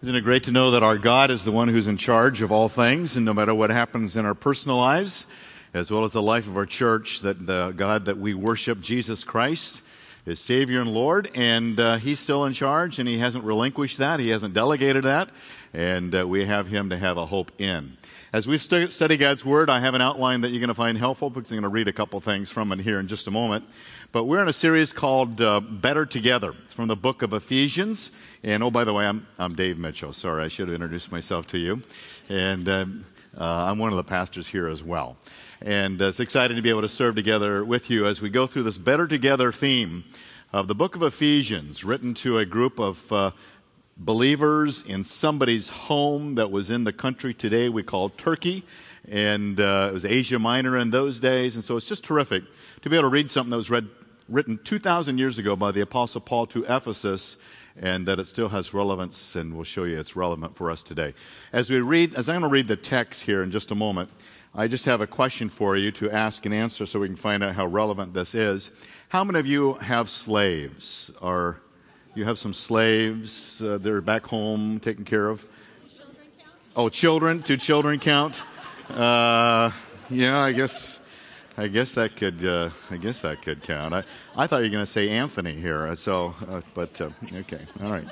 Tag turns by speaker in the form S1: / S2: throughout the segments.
S1: Isn't it great to know that our God is the one who's in charge of all things, and no matter what happens in our personal lives, as well as the life of our church, that the God that we worship, Jesus Christ, is Savior and Lord, and uh, He's still in charge, and He hasn't relinquished that, He hasn't delegated that, and uh, we have Him to have a hope in. As we study God's Word, I have an outline that you're going to find helpful because I'm going to read a couple things from it here in just a moment. But we're in a series called uh, Better Together. It's from the book of Ephesians. And oh, by the way, I'm, I'm Dave Mitchell. Sorry, I should have introduced myself to you. And um, uh, I'm one of the pastors here as well. And uh, it's exciting to be able to serve together with you as we go through this Better Together theme of the book of Ephesians, written to a group of uh, believers in somebody's home that was in the country today we call Turkey. And uh, it was Asia Minor in those days. And so it's just terrific to be able to read something that was read, written 2,000 years ago by the Apostle Paul to Ephesus and that it still has relevance, and we'll show you it's relevant for us today. As we read, as I'm going to read the text here in just a moment, I just have a question for you to ask and answer so we can find out how relevant this is. How many of you have slaves? Or you have some slaves. Uh, they're back home taken care of. Oh, children. Do children count? Uh, yeah, I guess. I guess that could. Uh, I guess that could count. I, I thought you were going to say Anthony here. So, uh, but uh, okay, all right.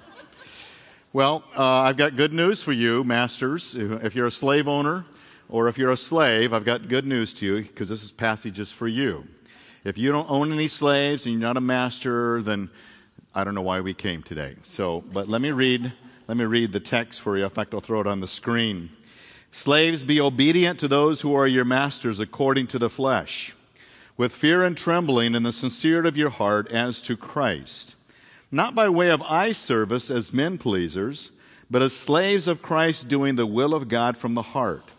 S1: Well, uh, I've got good news for you, masters. If you're a slave owner, or if you're a slave, I've got good news to you because this is passages for you. If you don't own any slaves and you're not a master, then I don't know why we came today. So, but let me read, let me read the text for you. In fact, I'll throw it on the screen. Slaves, be obedient to those who are your masters according to the flesh, with fear and trembling in the sincerity of your heart as to Christ, not by way of eye service as men pleasers, but as slaves of Christ doing the will of God from the heart.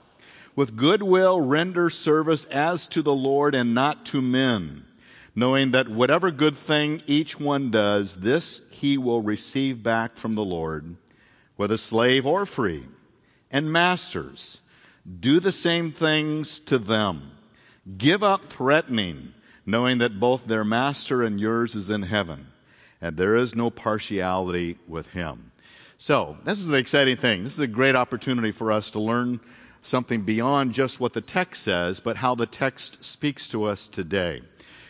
S1: With good will, render service as to the Lord and not to men knowing that whatever good thing each one does, this he will receive back from the Lord, whether slave or free. And masters, do the same things to them. Give up threatening, knowing that both their master and yours is in heaven, and there is no partiality with him. So, this is an exciting thing. This is a great opportunity for us to learn something beyond just what the text says, but how the text speaks to us today.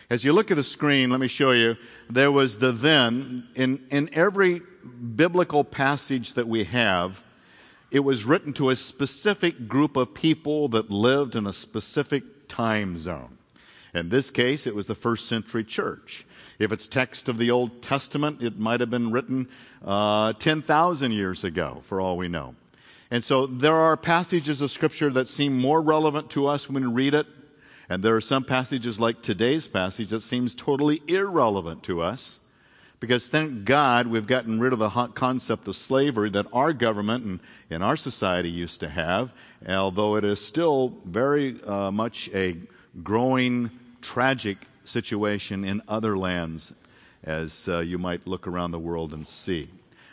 S1: As you look at the screen, let me show you, there was the then. In, in every biblical passage that we have, it was written to a specific group of people that lived in a specific time zone. In this case, it was the first century church. If it's text of the Old Testament, it might have been written uh, 10,000 years ago, for all we know. And so there are passages of Scripture that seem more relevant to us when we read it and there are some passages like today's passage that seems totally irrelevant to us because thank God we've gotten rid of the hot concept of slavery that our government and in our society used to have, although it is still very uh, much a growing tragic situation in other lands as uh, you might look around the world and see.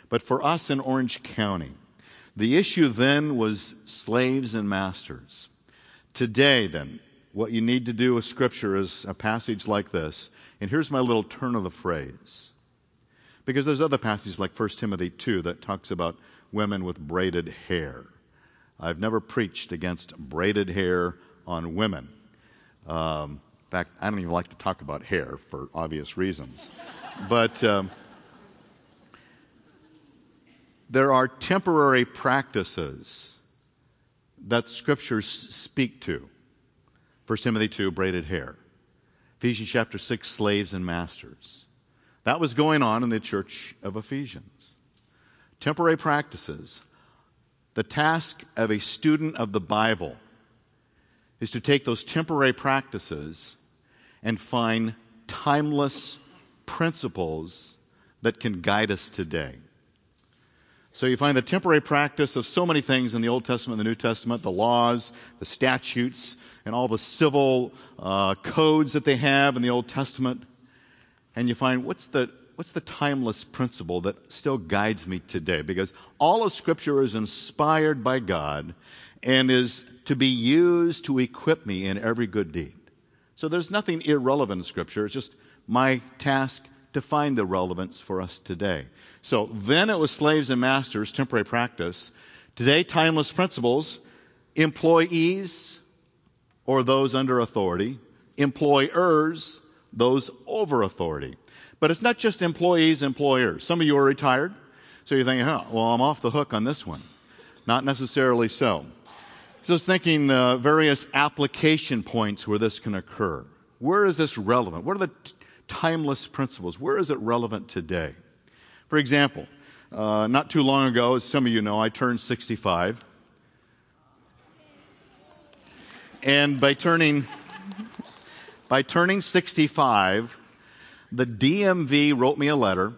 S1: But for us in Orange County, the issue then was slaves and masters. Today, then, what you need to do with Scripture is a passage like this. And here's my little turn of the phrase. Because there's other passages like 1 Timothy 2 that talks about women with braided hair. I've never preached against braided hair on women. Um, in fact, I don't even like to talk about hair for obvious reasons. but um, there are temporary practices that scriptures speak to. 1 Timothy 2, braided hair. Ephesians chapter 6, slaves and masters. That was going on in the church of Ephesians. Temporary practices. The task of a student of the Bible is to take those temporary practices and find timeless principles that can guide us today. So you find the temporary practice of so many things in the Old Testament and the New Testament the laws, the statutes, and all the civil uh, codes that they have in the Old Testament. And you find what's the, what's the timeless principle that still guides me today? Because all of Scripture is inspired by God and is to be used to equip me in every good deed. So there's nothing irrelevant in Scripture. It's just my task to find the relevance for us today. So then it was slaves and masters, temporary practice. Today, timeless principles, employees or those under authority, employers, those over authority. But it's not just employees, employers. Some of you are retired, so you're thinking, oh, well, I'm off the hook on this one. Not necessarily so. So I was thinking uh, various application points where this can occur. Where is this relevant? What are the t- timeless principles? Where is it relevant today? For example, uh, not too long ago, as some of you know, I turned 65. And by turning, by turning 65, the DMV wrote me a letter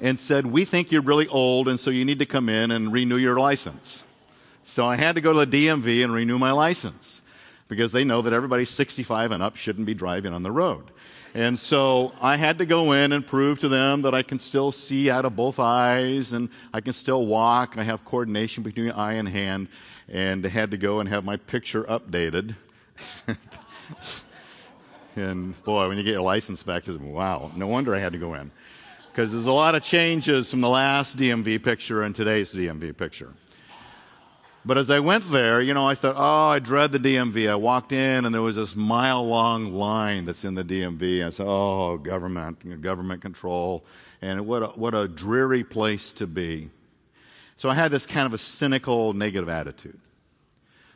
S1: and said, We think you're really old, and so you need to come in and renew your license. So I had to go to the DMV and renew my license because they know that everybody 65 and up shouldn't be driving on the road. And so I had to go in and prove to them that I can still see out of both eyes and I can still walk. I have coordination between eye and hand. And had to go and have my picture updated. and boy, when you get your license back, wow, no wonder I had to go in. Because there's a lot of changes from the last DMV picture and today's DMV picture. But as I went there, you know, I thought, oh, I dread the DMV. I walked in and there was this mile long line that's in the DMV. I said, oh, government, government control. And what a, what a dreary place to be. So I had this kind of a cynical, negative attitude.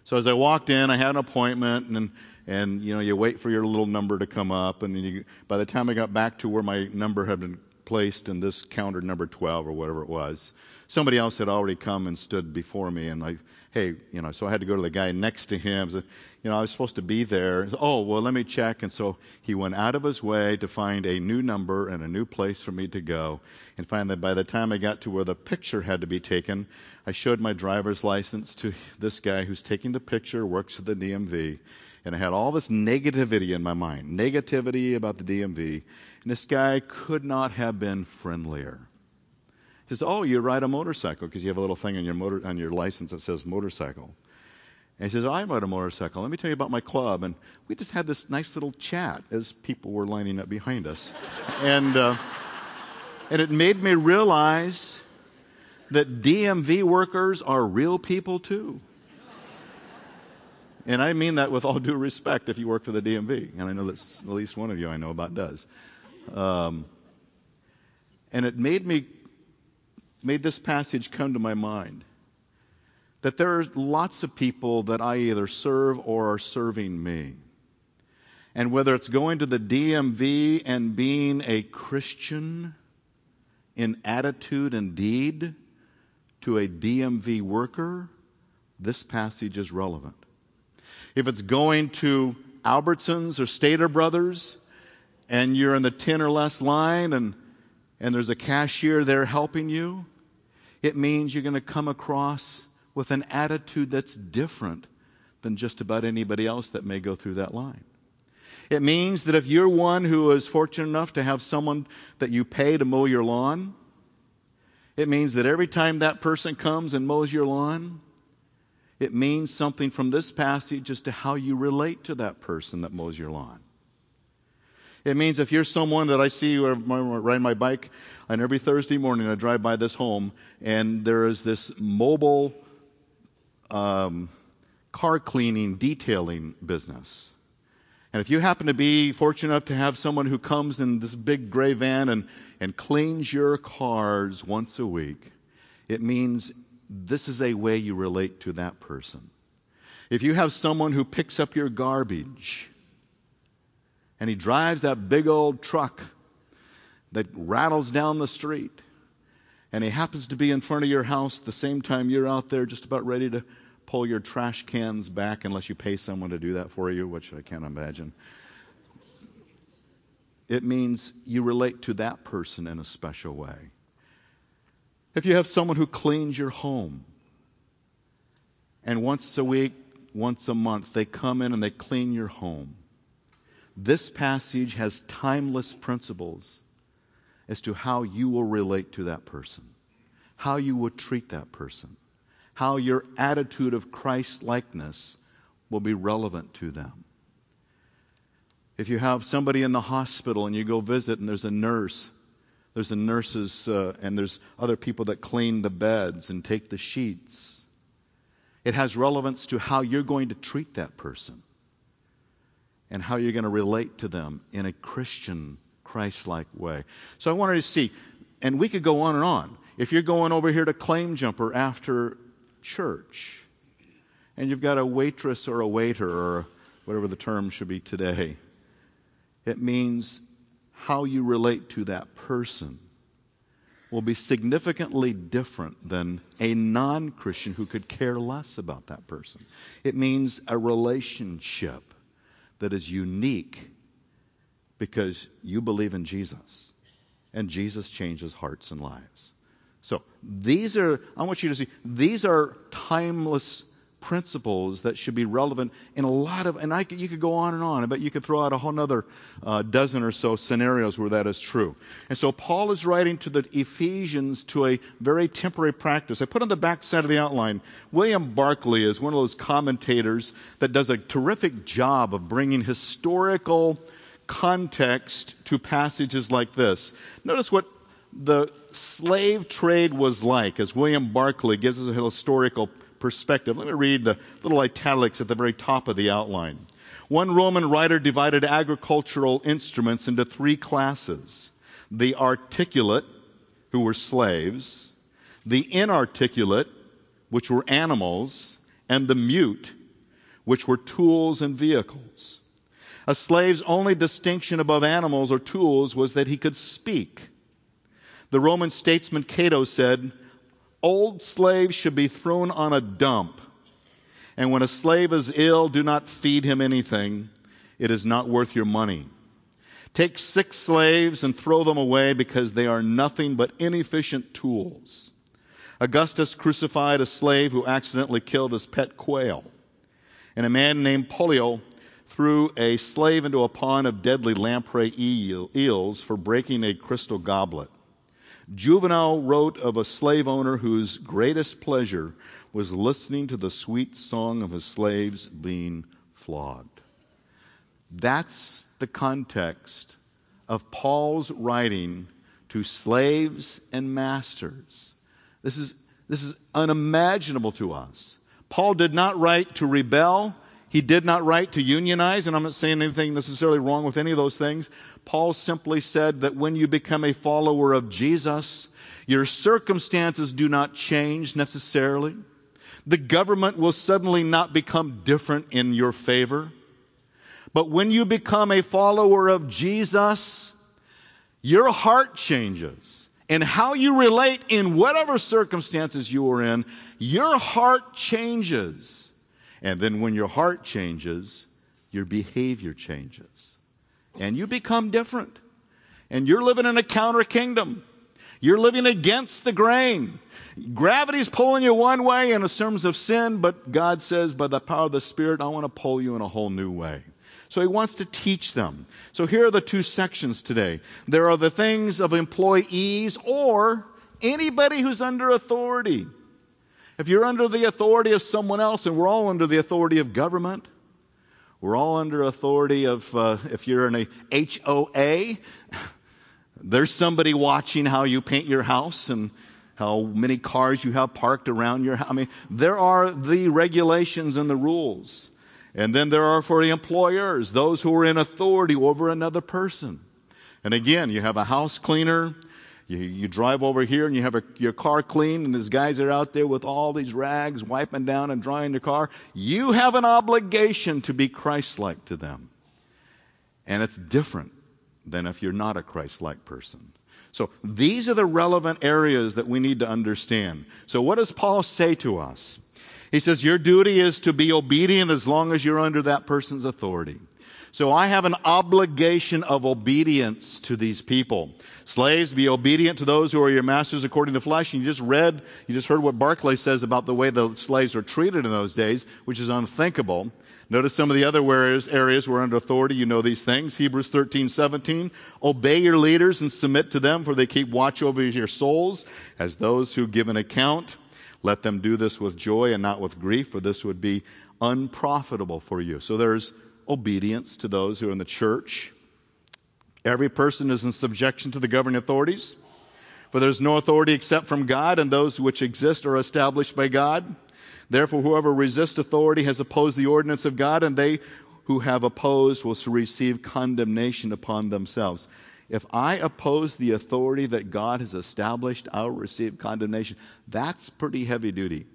S1: So as I walked in, I had an appointment and, and you know, you wait for your little number to come up. And then you, by the time I got back to where my number had been placed in this counter number 12 or whatever it was, somebody else had already come and stood before me. And I hey, you know, so I had to go to the guy next to him. You know, I was supposed to be there. Oh, well, let me check. And so he went out of his way to find a new number and a new place for me to go. And finally, by the time I got to where the picture had to be taken, I showed my driver's license to this guy who's taking the picture, works at the DMV. And I had all this negativity in my mind, negativity about the DMV. And this guy could not have been friendlier. He says, Oh, you ride a motorcycle because you have a little thing on your, motor, on your license that says motorcycle. And he says, oh, I ride a motorcycle. Let me tell you about my club. And we just had this nice little chat as people were lining up behind us. and, uh, and it made me realize that DMV workers are real people too. And I mean that with all due respect if you work for the DMV. And I know that at least one of you I know about does. Um, and it made me made this passage come to my mind that there are lots of people that I either serve or are serving me. And whether it's going to the DMV and being a Christian in attitude and deed to a DMV worker, this passage is relevant. If it's going to Albertsons or Stater Brothers and you're in the 10 or less line and, and there's a cashier there helping you, it means you're going to come across with an attitude that's different than just about anybody else that may go through that line. It means that if you're one who is fortunate enough to have someone that you pay to mow your lawn, it means that every time that person comes and mows your lawn, it means something from this passage as to how you relate to that person that mows your lawn. It means if you're someone that I see riding my bike, and every Thursday morning I drive by this home, and there is this mobile um, car cleaning detailing business. And if you happen to be fortunate enough to have someone who comes in this big gray van and, and cleans your cars once a week, it means this is a way you relate to that person. If you have someone who picks up your garbage, and he drives that big old truck that rattles down the street. And he happens to be in front of your house the same time you're out there just about ready to pull your trash cans back, unless you pay someone to do that for you, which I can't imagine. It means you relate to that person in a special way. If you have someone who cleans your home, and once a week, once a month, they come in and they clean your home this passage has timeless principles as to how you will relate to that person, how you will treat that person, how your attitude of Christ likeness will be relevant to them. If you have somebody in the hospital and you go visit and there's a nurse, there's the nurses uh, and there's other people that clean the beds and take the sheets. It has relevance to how you're going to treat that person and how you're going to relate to them in a Christian, Christ like way. So I wanted to see, and we could go on and on. If you're going over here to Claim Jumper after church, and you've got a waitress or a waiter or whatever the term should be today, it means how you relate to that person will be significantly different than a non Christian who could care less about that person. It means a relationship that is unique because you believe in Jesus and Jesus changes hearts and lives. So these are, I want you to see, these are timeless principles that should be relevant in a lot of, and I could, you could go on and on, but you could throw out a whole other uh, dozen or so scenarios where that is true. And so Paul is writing to the Ephesians to a very temporary practice. I put on the back side of the outline, William Barclay is one of those commentators that does a terrific job of bringing historical context to passages like this. Notice what the slave trade was like, as William Barclay gives us a historical perspective. Let me read the little italics at the very top of the outline. One Roman writer divided agricultural instruments into three classes the articulate, who were slaves, the inarticulate, which were animals, and the mute, which were tools and vehicles. A slave's only distinction above animals or tools was that he could speak. The Roman statesman Cato said, Old slaves should be thrown on a dump. And when a slave is ill, do not feed him anything. It is not worth your money. Take six slaves and throw them away because they are nothing but inefficient tools. Augustus crucified a slave who accidentally killed his pet quail. And a man named Pollio threw a slave into a pond of deadly lamprey eels for breaking a crystal goblet. Juvenal wrote of a slave owner whose greatest pleasure was listening to the sweet song of his slaves being flogged. That's the context of Paul's writing to slaves and masters. This is, this is unimaginable to us. Paul did not write to rebel. He did not write to unionize, and I'm not saying anything necessarily wrong with any of those things. Paul simply said that when you become a follower of Jesus, your circumstances do not change necessarily. The government will suddenly not become different in your favor. But when you become a follower of Jesus, your heart changes. And how you relate in whatever circumstances you are in, your heart changes. And then when your heart changes, your behavior changes. And you become different. And you're living in a counter kingdom. You're living against the grain. Gravity's pulling you one way in a terms of sin, but God says, by the power of the Spirit, I want to pull you in a whole new way. So he wants to teach them. So here are the two sections today. There are the things of employees or anybody who's under authority. If you're under the authority of someone else, and we're all under the authority of government, we're all under authority of, uh, if you're in a HOA, there's somebody watching how you paint your house and how many cars you have parked around your house. I mean, there are the regulations and the rules. And then there are for the employers, those who are in authority over another person. And again, you have a house cleaner, you, you drive over here and you have a, your car cleaned, and these guys are out there with all these rags wiping down and drying the car. You have an obligation to be Christ like to them. And it's different than if you're not a Christ like person. So these are the relevant areas that we need to understand. So what does Paul say to us? He says, Your duty is to be obedient as long as you're under that person's authority. So I have an obligation of obedience to these people. Slaves, be obedient to those who are your masters according to flesh. And you just read, you just heard what Barclay says about the way the slaves were treated in those days, which is unthinkable. Notice some of the other areas, areas where under authority you know these things. Hebrews 13, 17. Obey your leaders and submit to them, for they keep watch over your souls as those who give an account. Let them do this with joy and not with grief, for this would be unprofitable for you. So there's obedience to those who are in the church. Every person is in subjection to the governing authorities. For there is no authority except from God, and those which exist are established by God. Therefore, whoever resists authority has opposed the ordinance of God, and they who have opposed will receive condemnation upon themselves. If I oppose the authority that God has established, I'll receive condemnation. That's pretty heavy duty.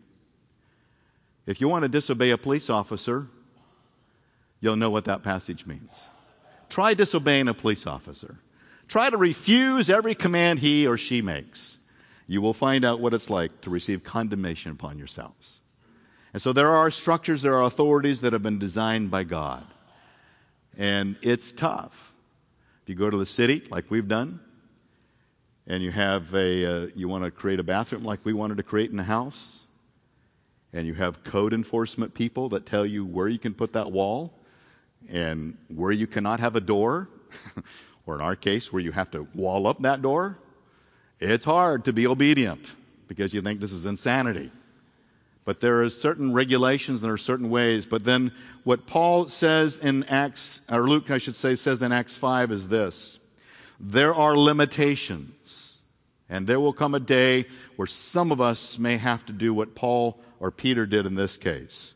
S1: If you want to disobey a police officer, you'll know what that passage means. Try disobeying a police officer. Try to refuse every command he or she makes. You will find out what it's like to receive condemnation upon yourselves. And so there are structures, there are authorities that have been designed by God. And it's tough. If you go to the city, like we've done, and you have a, uh, you want to create a bathroom like we wanted to create in the house, and you have code enforcement people that tell you where you can put that wall and where you cannot have a door or in our case, where you have to wall up that door, it's hard to be obedient because you think this is insanity. But there are certain regulations, there are certain ways. But then what Paul says in Acts, or Luke, I should say, says in Acts 5 is this there are limitations. And there will come a day where some of us may have to do what Paul or Peter did in this case.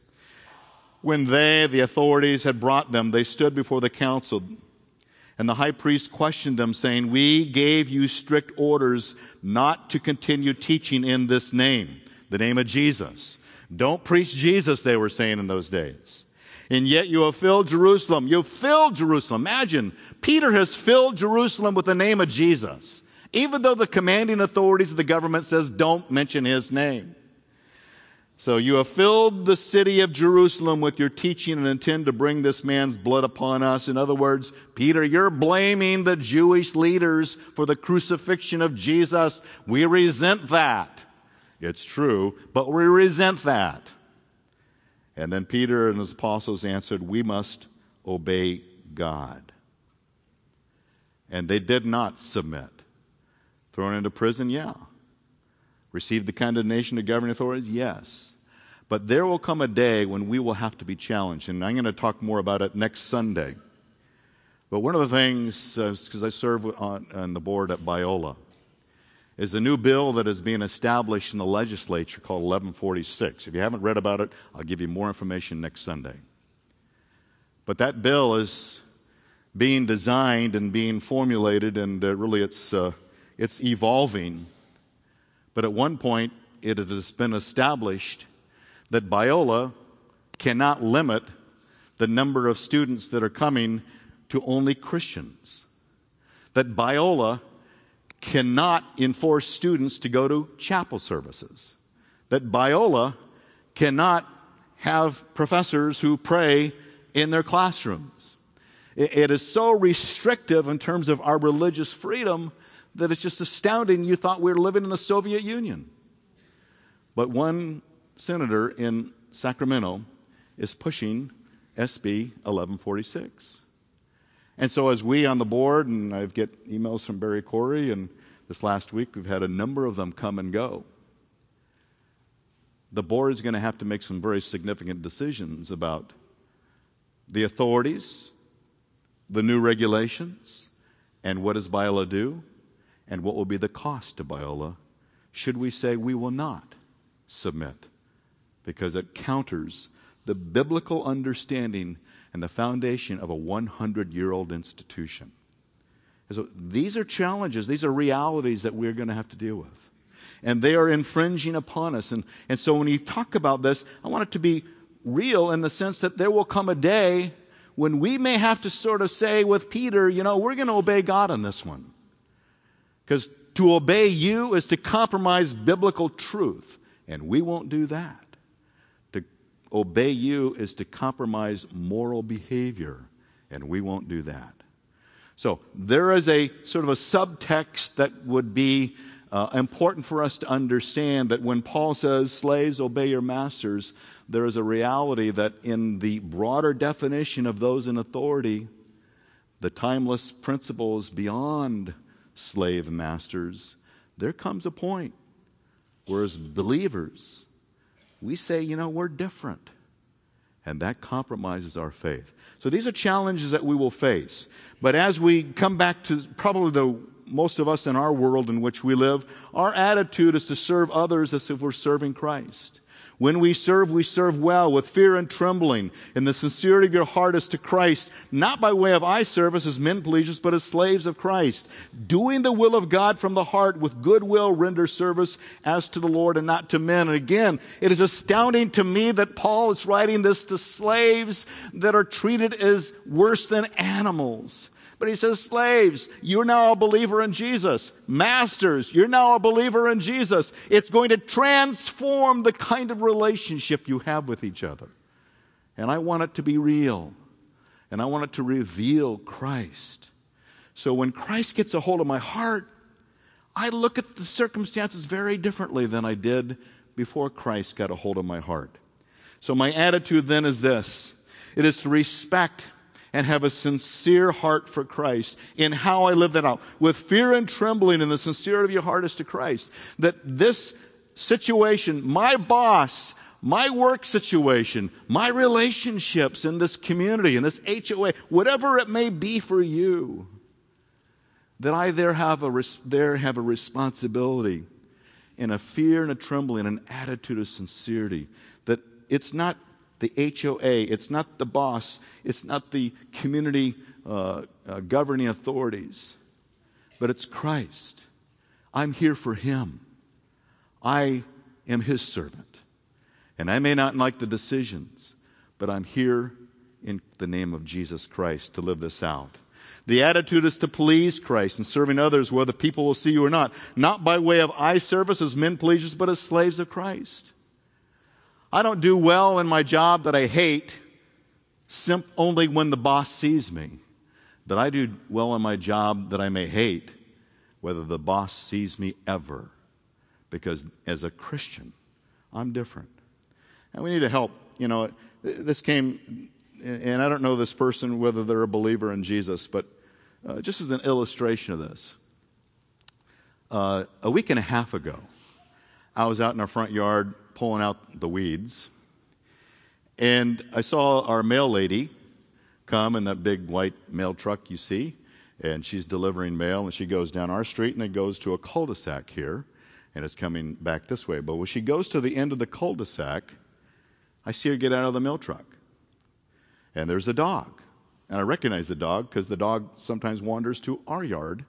S1: When they, the authorities, had brought them, they stood before the council and the high priest questioned them, saying, We gave you strict orders not to continue teaching in this name, the name of Jesus. Don't preach Jesus, they were saying in those days. And yet you have filled Jerusalem. You've filled Jerusalem. Imagine, Peter has filled Jerusalem with the name of Jesus, even though the commanding authorities of the government says don't mention his name. So you have filled the city of Jerusalem with your teaching and intend to bring this man's blood upon us. In other words, Peter, you're blaming the Jewish leaders for the crucifixion of Jesus. We resent that. It's true, but we resent that. And then Peter and his apostles answered, We must obey God. And they did not submit. Thrown into prison? Yeah. Received the condemnation of governing authorities? Yes. But there will come a day when we will have to be challenged, and I'm going to talk more about it next Sunday. But one of the things, because uh, I serve on, on the board at Biola, is a new bill that is being established in the legislature called 1146. If you haven't read about it, I'll give you more information next Sunday. But that bill is being designed and being formulated, and uh, really it's, uh, it's evolving but at one point, it has been established that Biola cannot limit the number of students that are coming to only Christians. That Biola cannot enforce students to go to chapel services. That Biola cannot have professors who pray in their classrooms. It is so restrictive in terms of our religious freedom that it's just astounding you thought we were living in the Soviet Union. But one senator in Sacramento is pushing SB 1146. And so, as we on the board, and I get emails from Barry Corey, and this last week we've had a number of them come and go. The board is going to have to make some very significant decisions about the authorities, the new regulations, and what does Biola do? and what will be the cost to Biola should we say we will not submit because it counters the biblical understanding and the foundation of a 100 year old institution. So these are challenges, these are realities that we're going to have to deal with. And they are infringing upon us. And, and so when you talk about this, I want it to be real in the sense that there will come a day when we may have to sort of say with Peter, you know, we're going to obey God on this one. Because to obey you is to compromise biblical truth, and we won't do that. Obey you is to compromise moral behavior, and we won't do that. So there is a sort of a subtext that would be uh, important for us to understand that when Paul says, slaves, obey your masters, there is a reality that in the broader definition of those in authority, the timeless principles beyond slave masters, there comes a point where, as believers, we say, you know, we're different. And that compromises our faith. So these are challenges that we will face. But as we come back to probably the most of us in our world in which we live, our attitude is to serve others as if we're serving Christ. When we serve, we serve well with fear and trembling in the sincerity of your heart as to Christ, not by way of eye service as men pleasers, but as slaves of Christ. Doing the will of God from the heart with goodwill render service as to the Lord and not to men. And again, it is astounding to me that Paul is writing this to slaves that are treated as worse than animals. But he says, slaves, you're now a believer in Jesus. Masters, you're now a believer in Jesus. It's going to transform the kind of relationship you have with each other. And I want it to be real. And I want it to reveal Christ. So when Christ gets a hold of my heart, I look at the circumstances very differently than I did before Christ got a hold of my heart. So my attitude then is this it is to respect and have a sincere heart for Christ in how I live that out. With fear and trembling and the sincerity of your heart is to Christ. That this situation, my boss, my work situation, my relationships in this community, in this HOA, whatever it may be for you, that I there have a, there have a responsibility in a fear and a trembling, an attitude of sincerity. That it's not the HOA, it's not the boss, it's not the community uh, uh, governing authorities, but it's Christ. I'm here for Him. I am His servant. And I may not like the decisions, but I'm here in the name of Jesus Christ to live this out. The attitude is to please Christ and serving others whether people will see you or not, not by way of eye service as men pleasers, but as slaves of Christ. I don't do well in my job that I hate sim- only when the boss sees me. But I do well in my job that I may hate, whether the boss sees me ever. Because as a Christian, I'm different. And we need to help. You know, this came, and I don't know this person, whether they're a believer in Jesus, but uh, just as an illustration of this. Uh, a week and a half ago, I was out in our front yard pulling out the weeds. And I saw our mail lady come in that big white mail truck you see, and she's delivering mail, and she goes down our street and then goes to a cul de sac here, and it's coming back this way. But when she goes to the end of the cul de sac, I see her get out of the mail truck. And there's a dog. And I recognize the dog because the dog sometimes wanders to our yard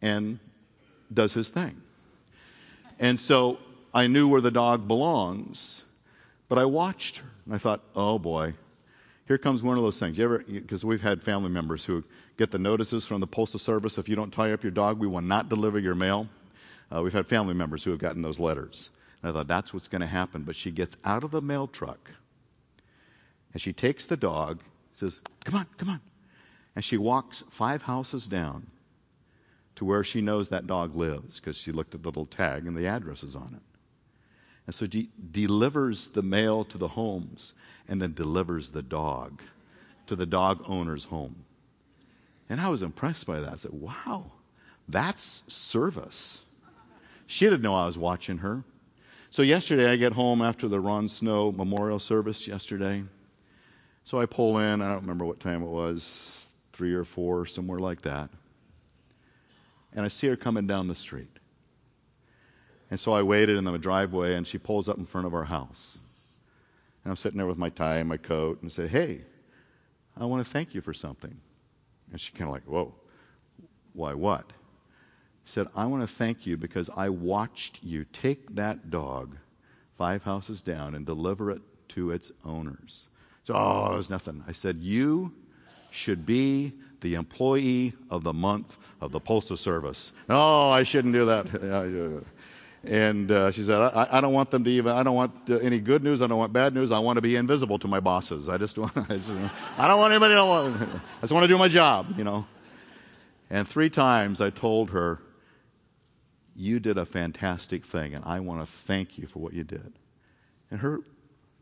S1: and does his thing. And so I knew where the dog belongs, but I watched her and I thought, oh boy, here comes one of those things. You ever, because we've had family members who get the notices from the Postal Service if you don't tie up your dog, we will not deliver your mail. Uh, we've had family members who have gotten those letters. And I thought, that's what's going to happen. But she gets out of the mail truck and she takes the dog, says, come on, come on. And she walks five houses down to where she knows that dog lives because she looked at the little tag and the address is on it. And so he delivers the mail to the homes and then delivers the dog to the dog owner's home. And I was impressed by that. I said, wow, that's service. She didn't know I was watching her. So yesterday I get home after the Ron Snow memorial service yesterday. So I pull in, I don't remember what time it was, three or four, somewhere like that. And I see her coming down the street. And so I waited in the driveway, and she pulls up in front of our house. And I'm sitting there with my tie and my coat, and I say, Hey, I want to thank you for something. And she kind of like, Whoa, why what? I said, I want to thank you because I watched you take that dog five houses down and deliver it to its owners. So, oh, it was nothing. I said, You should be the employee of the month of the Postal Service. Oh, I shouldn't do that. And uh, she said, I, I, don't want them to even, I don't want uh, any good news. I don't want bad news. I want to be invisible to my bosses. I just, want, I, just, I don't want anybody to. I just want to do my job, you know. And three times I told her, You did a fantastic thing, and I want to thank you for what you did. And her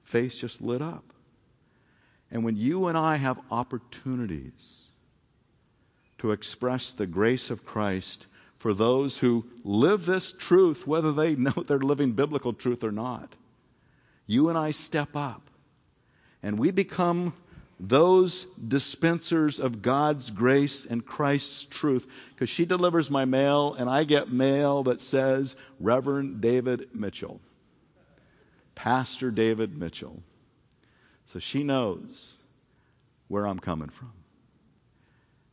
S1: face just lit up. And when you and I have opportunities to express the grace of Christ for those who live this truth, whether they know they're living biblical truth or not. You and I step up And we become those dispensers of God's grace and Christ's truth because she delivers my mail and I get mail that says Reverend David Mitchell. Pastor David Mitchell. So she knows where I'm coming from.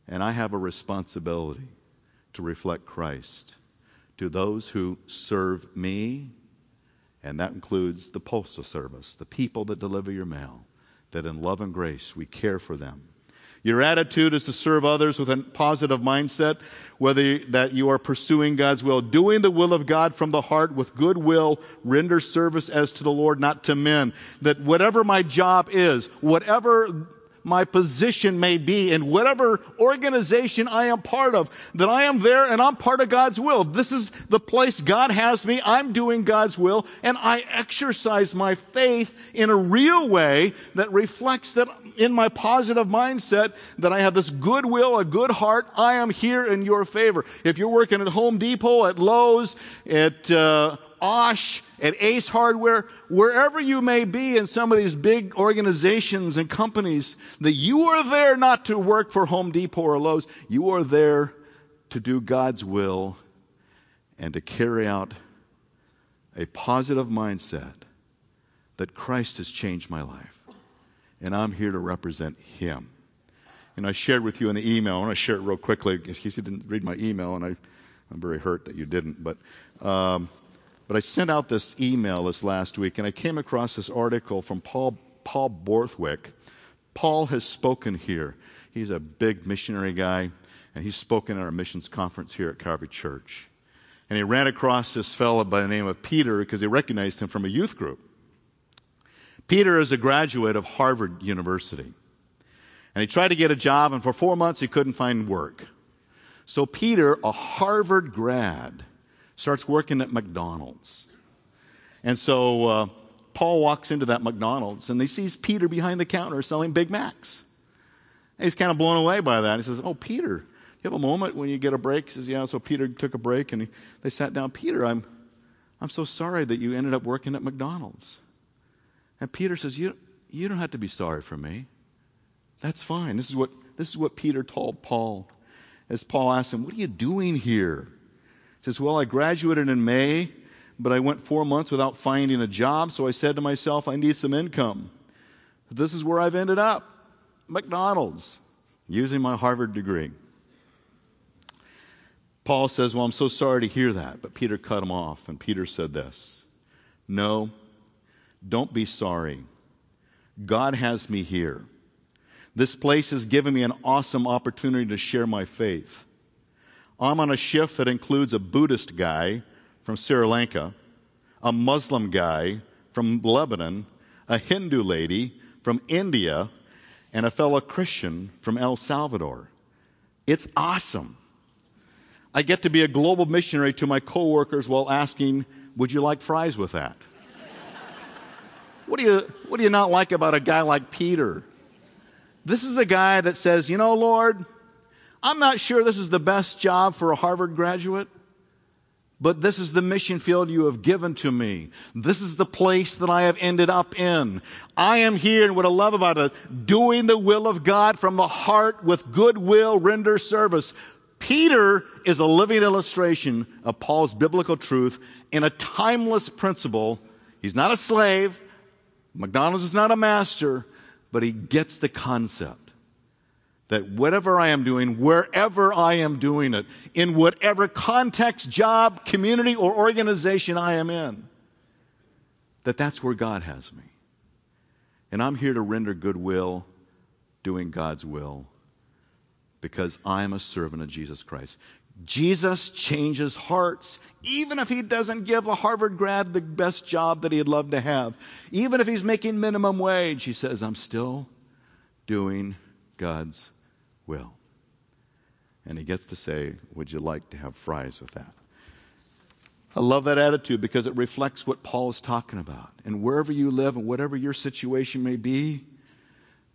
S1: And I have a responsibility to reflect Christ to those who serve me, and that includes the Postal Service, the people that deliver your mail, that in love and grace we care for them. Your attitude is to serve others with a positive mindset, whether that you are pursuing God's will, doing the will of God from the heart with good will, render service as to the Lord, not to men. That whatever my job is, whatever my position may be in whatever organization I am part of, that I am there and I'm part of God's will. This is the place God has me. I'm doing God's will and I exercise my faith in a real way that reflects that in my positive mindset that I have this goodwill, a good heart. I am here in your favor. If you're working at Home Depot, at Lowe's, at uh, Osh, at Ace Hardware, wherever you may be in some of these big organizations and companies, that you are there not to work for Home Depot or Lowe's. You are there to do God's will and to carry out a positive mindset that Christ has changed my life. And I'm here to represent Him. And I shared with you in the email, I want to share it real quickly in case you didn't read my email, and I, I'm very hurt that you didn't. But um, but I sent out this email this last week, and I came across this article from Paul, Paul Borthwick. Paul has spoken here. He's a big missionary guy, and he's spoken at our missions conference here at Calvary Church. And he ran across this fellow by the name of Peter because he recognized him from a youth group. Peter is a graduate of Harvard University. And he tried to get a job, and for four months he couldn't find work. So Peter, a Harvard grad, starts working at McDonald's. And so uh, Paul walks into that McDonald's and he sees Peter behind the counter selling Big Macs. And he's kind of blown away by that. He says, Oh, Peter, you have a moment when you get a break? He says, Yeah. So Peter took a break and he, they sat down. Peter, I'm, I'm so sorry that you ended up working at McDonald's. And Peter says, You, you don't have to be sorry for me. That's fine. This is what, this is what Peter told Paul. As Paul asked him, What are you doing here? He says, Well, I graduated in May, but I went four months without finding a job, so I said to myself, I need some income. This is where I've ended up McDonald's, using my Harvard degree. Paul says, Well, I'm so sorry to hear that. But Peter cut him off, and Peter said this No, don't be sorry. God has me here. This place has given me an awesome opportunity to share my faith. I'm on a shift that includes a Buddhist guy from Sri Lanka, a Muslim guy from Lebanon, a Hindu lady from India, and a fellow Christian from El Salvador. It's awesome. I get to be a global missionary to my coworkers while asking, Would you like fries with that? What, do you, what do you not like about a guy like Peter? This is a guy that says, You know, Lord, I'm not sure this is the best job for a Harvard graduate, but this is the mission field you have given to me. This is the place that I have ended up in. I am here, and what I love about it, doing the will of God from the heart with goodwill, render service. Peter is a living illustration of Paul's biblical truth in a timeless principle. He's not a slave. McDonald's is not a master, but he gets the concept that whatever I am doing, wherever I am doing it, in whatever context, job, community, or organization I am in, that that's where God has me. And I'm here to render goodwill, doing God's will, because I am a servant of Jesus Christ. Jesus changes hearts, even if he doesn't give a Harvard grad the best job that he'd love to have. Even if he's making minimum wage, he says, I'm still doing God's will. And he gets to say, Would you like to have fries with that? I love that attitude because it reflects what Paul is talking about. And wherever you live and whatever your situation may be,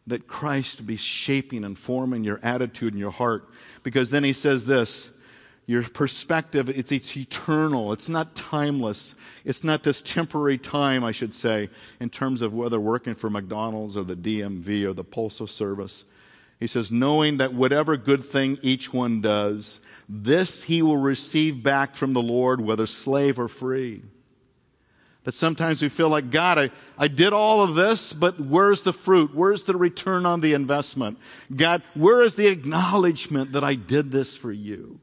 S1: that Christ be shaping and forming your attitude and your heart. Because then he says this your perspective, it's, it's eternal. It's not timeless. It's not this temporary time, I should say, in terms of whether working for McDonald's or the DMV or the Postal Service. He says, knowing that whatever good thing each one does, this he will receive back from the Lord, whether slave or free. That sometimes we feel like, God, I, I did all of this, but where's the fruit? Where's the return on the investment? God, where is the acknowledgement that I did this for you?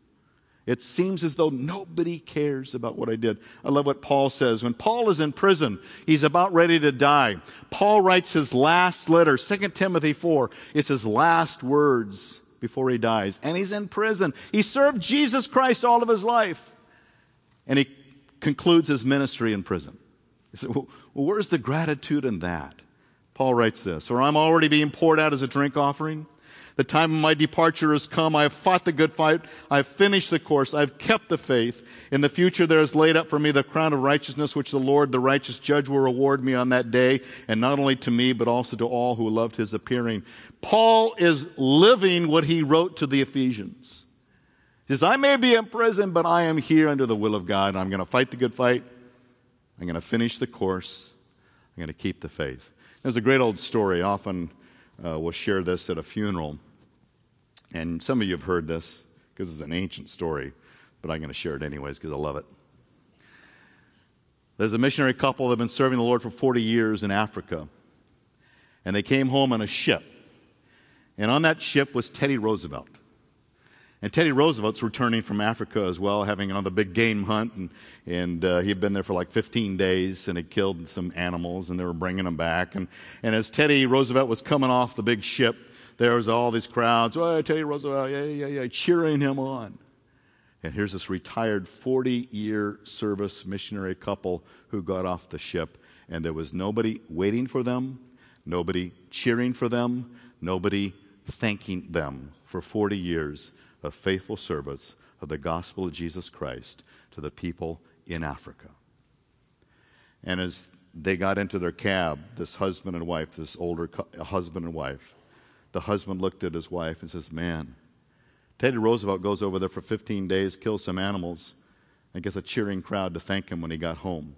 S1: It seems as though nobody cares about what I did. I love what Paul says. When Paul is in prison, he's about ready to die. Paul writes his last letter, 2 Timothy 4. It's his last words before he dies. And he's in prison. He served Jesus Christ all of his life. And he concludes his ministry in prison. He said, well, where's the gratitude in that? Paul writes this, or I'm already being poured out as a drink offering. The time of my departure has come. I have fought the good fight. I have finished the course. I have kept the faith. In the future, there is laid up for me the crown of righteousness, which the Lord, the righteous judge, will reward me on that day, and not only to me, but also to all who loved his appearing. Paul is living what he wrote to the Ephesians. He says, I may be in prison, but I am here under the will of God. I'm going to fight the good fight. I'm going to finish the course. I'm going to keep the faith. There's a great old story. Often uh, we'll share this at a funeral. And some of you have heard this because it's an ancient story, but I'm going to share it anyways because I love it. There's a missionary couple that have been serving the Lord for 40 years in Africa. And they came home on a ship. And on that ship was Teddy Roosevelt. And Teddy Roosevelt's returning from Africa as well, having another big game hunt. And, and uh, he had been there for like 15 days and had killed some animals, and they were bringing them back. And, and as Teddy Roosevelt was coming off the big ship, there was all these crowds, oh, Teddy Roosevelt, yeah, yeah, yeah, cheering him on. And here's this retired 40 year service missionary couple who got off the ship, and there was nobody waiting for them, nobody cheering for them, nobody thanking them for 40 years of faithful service of the gospel of Jesus Christ to the people in Africa. And as they got into their cab, this husband and wife, this older uh, husband and wife, the husband looked at his wife and says, Man, Teddy Roosevelt goes over there for 15 days, kills some animals, and gets a cheering crowd to thank him when he got home.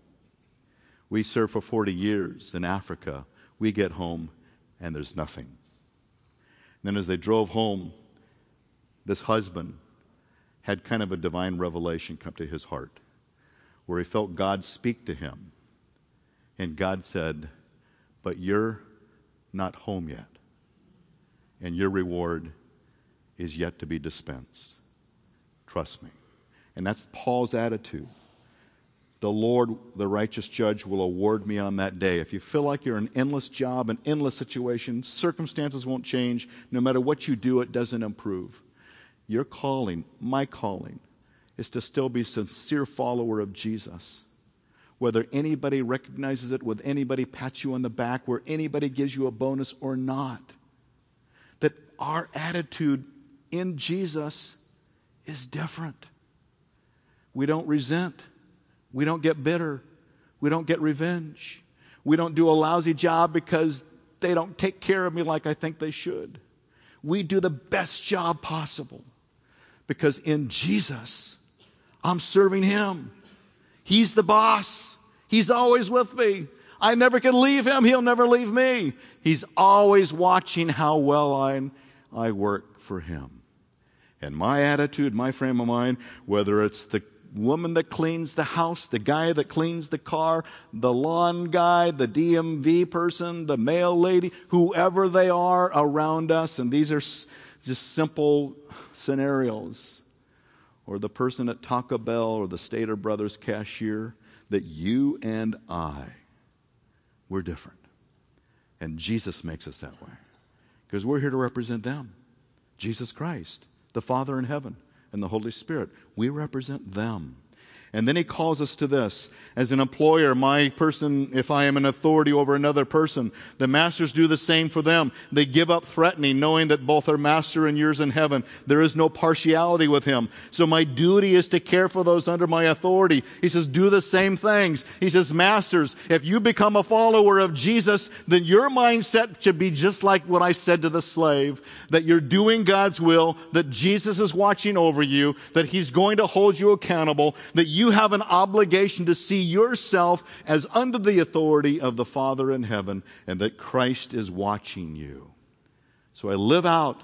S1: We served for 40 years in Africa. We get home, and there's nothing. And then as they drove home, this husband had kind of a divine revelation come to his heart where he felt God speak to him. And God said, But you're not home yet, and your reward is yet to be dispensed. Trust me. And that's Paul's attitude. The Lord, the righteous judge, will award me on that day. If you feel like you're in an endless job, an endless situation, circumstances won't change. No matter what you do, it doesn't improve. Your calling, my calling, is to still be a sincere follower of Jesus. Whether anybody recognizes it, whether anybody pats you on the back, where anybody gives you a bonus or not. That our attitude in Jesus is different. We don't resent. We don't get bitter. We don't get revenge. We don't do a lousy job because they don't take care of me like I think they should. We do the best job possible because in Jesus, I'm serving Him. He's the boss. He's always with me. I never can leave Him. He'll never leave me. He's always watching how well I, I work for Him. And my attitude, my frame of mind, whether it's the woman that cleans the house, the guy that cleans the car, the lawn guy, the DMV person, the mail lady, whoever they are around us, and these are just simple scenarios, or the person at Taco Bell or the Stater Brothers cashier, that you and I, we're different. And Jesus makes us that way. Because we're here to represent them Jesus Christ, the Father in heaven, and the Holy Spirit. We represent them. And then he calls us to this. As an employer, my person, if I am an authority over another person, the masters do the same for them. They give up threatening, knowing that both are master and yours in heaven. There is no partiality with him. So my duty is to care for those under my authority. He says, do the same things. He says, masters, if you become a follower of Jesus, then your mindset should be just like what I said to the slave, that you're doing God's will, that Jesus is watching over you, that he's going to hold you accountable, that you have an obligation to see yourself as under the authority of the Father in heaven and that Christ is watching you. So I live out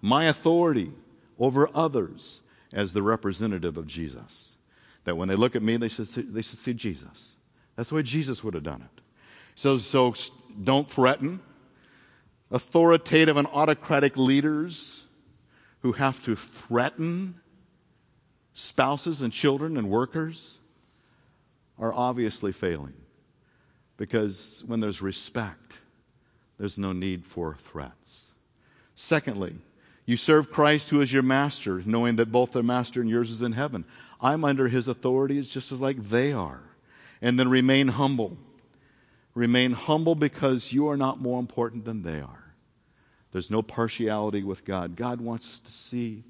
S1: my authority over others as the representative of Jesus. That when they look at me, they should see, they should see Jesus. That's the way Jesus would have done it. So, so don't threaten. Authoritative and autocratic leaders who have to threaten spouses and children and workers are obviously failing. Because when there's respect, there's no need for threats. Secondly, you serve Christ who is your master, knowing that both their master and yours is in heaven. I'm under his authority just as like they are. And then remain humble. Remain humble because you are not more important than they are. There's no partiality with God. God wants us to see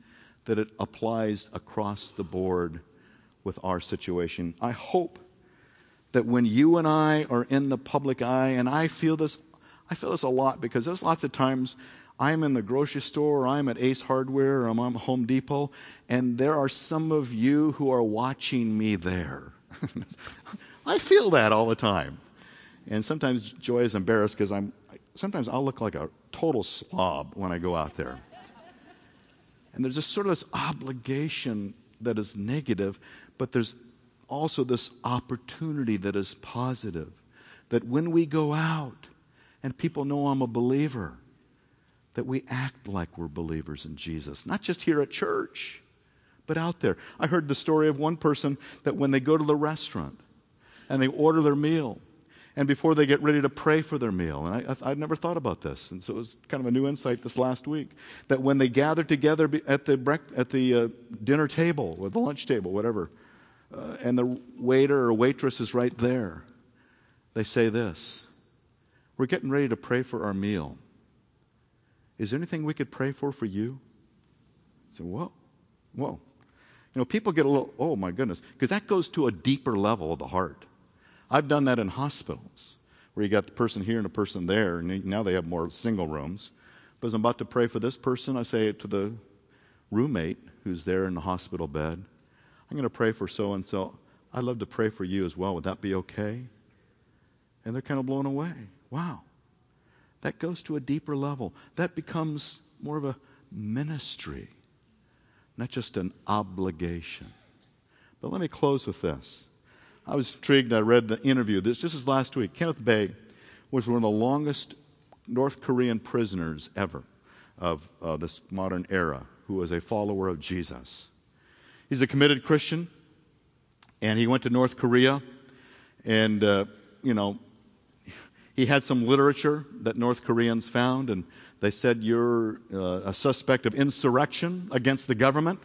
S1: that it applies across the board with our situation. I hope that when you and I are in the public eye, and I feel this, I feel this a lot because there's lots of times I'm in the grocery store, or I'm at Ace Hardware, or I'm at Home Depot, and there are some of you who are watching me there. I feel that all the time. And sometimes Joy is embarrassed because I'm, sometimes I'll look like a total slob when I go out there. And there's just sort of this obligation that is negative, but there's also this opportunity that is positive. That when we go out and people know I'm a believer, that we act like we're believers in Jesus, not just here at church, but out there. I heard the story of one person that when they go to the restaurant and they order their meal, and before they get ready to pray for their meal. And I, would never thought about this, and so it was kind of a new insight this last week that when they gather together at the, at the uh, dinner table or the lunch table, whatever, uh, and the waiter or waitress is right there, they say this We're getting ready to pray for our meal. Is there anything we could pray for for you? I say, Whoa, whoa. You know, people get a little, oh my goodness, because that goes to a deeper level of the heart. I've done that in hospitals where you got the person here and a person there, and now they have more single rooms. But as I'm about to pray for this person, I say to the roommate who's there in the hospital bed I'm going to pray for so and so. I'd love to pray for you as well. Would that be okay? And they're kind of blown away. Wow. That goes to a deeper level. That becomes more of a ministry, not just an obligation. But let me close with this. I was intrigued. I read the interview. This, this is last week. Kenneth Bae was one of the longest North Korean prisoners ever of uh, this modern era who was a follower of Jesus. He's a committed Christian, and he went to North Korea, and, uh, you know, he had some literature that North Koreans found, and they said, You're uh, a suspect of insurrection against the government.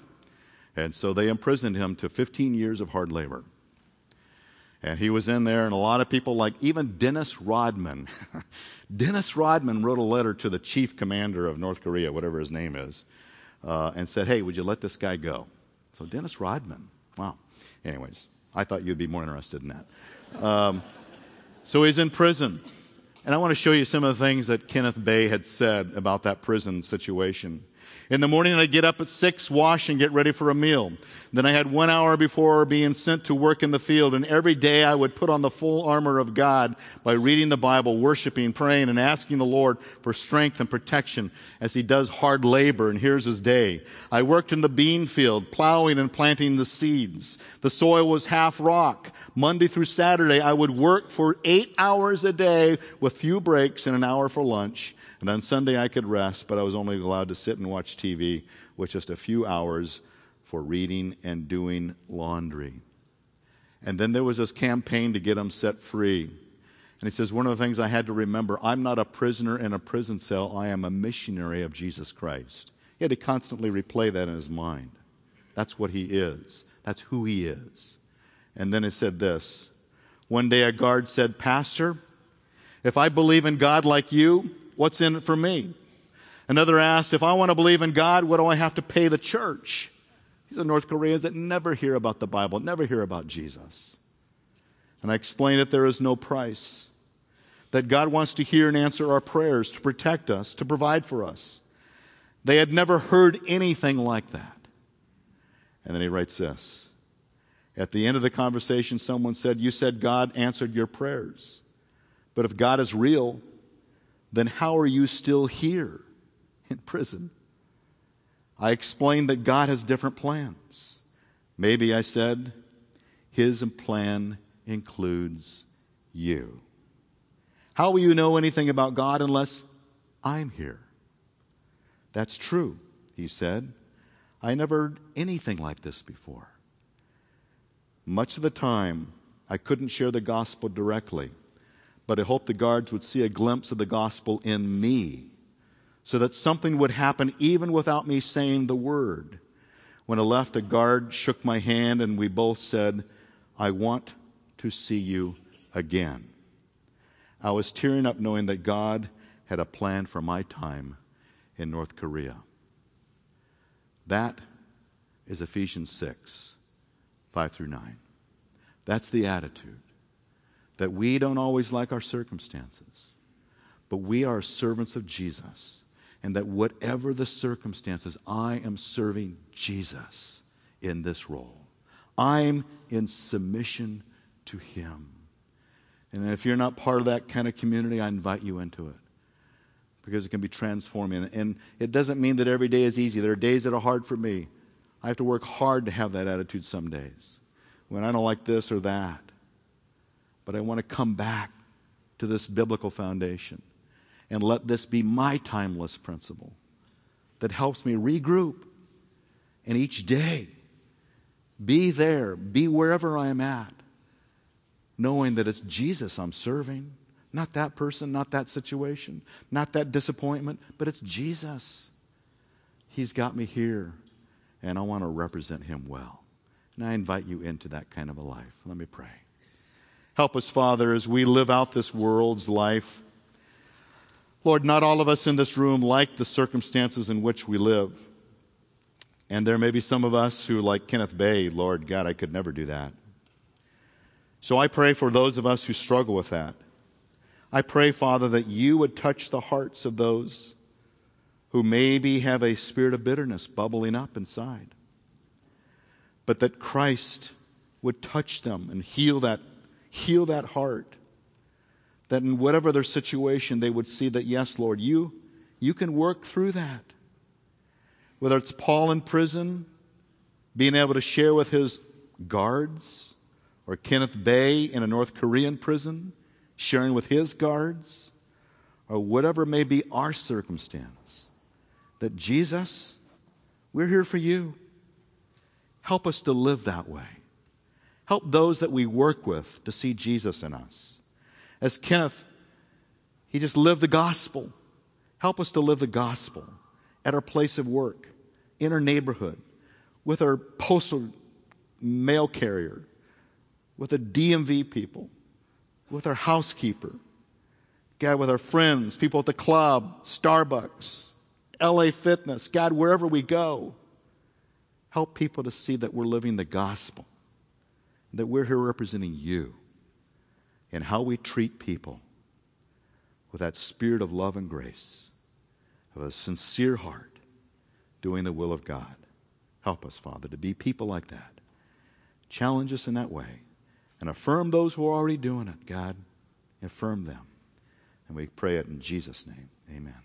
S1: And so they imprisoned him to 15 years of hard labor. And he was in there, and a lot of people, like even Dennis Rodman, Dennis Rodman wrote a letter to the chief commander of North Korea, whatever his name is, uh, and said, Hey, would you let this guy go? So Dennis Rodman. Wow. Anyways, I thought you'd be more interested in that. Um, so he's in prison. And I want to show you some of the things that Kenneth Bae had said about that prison situation. In the morning, I'd get up at six, wash, and get ready for a meal. Then I had one hour before being sent to work in the field, and every day I would put on the full armor of God by reading the Bible, worshiping, praying, and asking the Lord for strength and protection as he does hard labor, and here's his day. I worked in the bean field, plowing and planting the seeds. The soil was half rock. Monday through Saturday, I would work for eight hours a day with few breaks and an hour for lunch. And on Sunday I could rest, but I was only allowed to sit and watch TV with just a few hours for reading and doing laundry. And then there was this campaign to get him set free. And he says, One of the things I had to remember I'm not a prisoner in a prison cell, I am a missionary of Jesus Christ. He had to constantly replay that in his mind. That's what he is, that's who he is. And then he said this. One day a guard said, Pastor, if I believe in God like you, what's in it for me? Another asked, If I want to believe in God, what do I have to pay the church? These are North Koreans that never hear about the Bible, never hear about Jesus. And I explained that there is no price, that God wants to hear and answer our prayers, to protect us, to provide for us. They had never heard anything like that. And then he writes this. At the end of the conversation, someone said, You said God answered your prayers. But if God is real, then how are you still here in prison? I explained that God has different plans. Maybe I said, His plan includes you. How will you know anything about God unless I'm here? That's true, he said. I never heard anything like this before. Much of the time, I couldn't share the gospel directly, but I hoped the guards would see a glimpse of the gospel in me so that something would happen even without me saying the word. When I left, a guard shook my hand and we both said, I want to see you again. I was tearing up knowing that God had a plan for my time in North Korea. That is Ephesians 6, 5 through 9. That's the attitude that we don't always like our circumstances, but we are servants of Jesus and that whatever the circumstances, I am serving Jesus in this role. I'm in submission to Him. And if you're not part of that kind of community, I invite you into it because it can be transforming. And it doesn't mean that every day is easy. There are days that are hard for me. I have to work hard to have that attitude some days when I don't like this or that. But I want to come back to this biblical foundation and let this be my timeless principle that helps me regroup and each day be there, be wherever I am at, knowing that it's Jesus I'm serving, not that person, not that situation, not that disappointment, but it's Jesus. He's got me here, and I want to represent him well. And I invite you into that kind of a life. Let me pray. Help us, Father, as we live out this world's life Lord, not all of us in this room like the circumstances in which we live. And there may be some of us who, like Kenneth Bae, Lord God, I could never do that. So I pray for those of us who struggle with that. I pray, Father, that you would touch the hearts of those who maybe have a spirit of bitterness bubbling up inside. But that Christ would touch them and heal that, heal that heart that in whatever their situation, they would see that, yes, Lord, you, you can work through that. Whether it's Paul in prison, being able to share with his guards, or Kenneth Bae in a North Korean prison, sharing with his guards, or whatever may be our circumstance, that Jesus, we're here for you. Help us to live that way. Help those that we work with to see Jesus in us. As Kenneth, he just lived the gospel. Help us to live the gospel at our place of work, in our neighborhood, with our postal mail carrier, with the DMV people, with our housekeeper, God, with our friends, people at the club, Starbucks, LA Fitness, God, wherever we go. Help people to see that we're living the gospel, that we're here representing you in how we treat people with that spirit of love and grace, of a sincere heart, doing the will of God. Help us, Father, to be people like that. Challenge us in that way and affirm those who are already doing it, God. Affirm them. And we pray it in Jesus' name. Amen.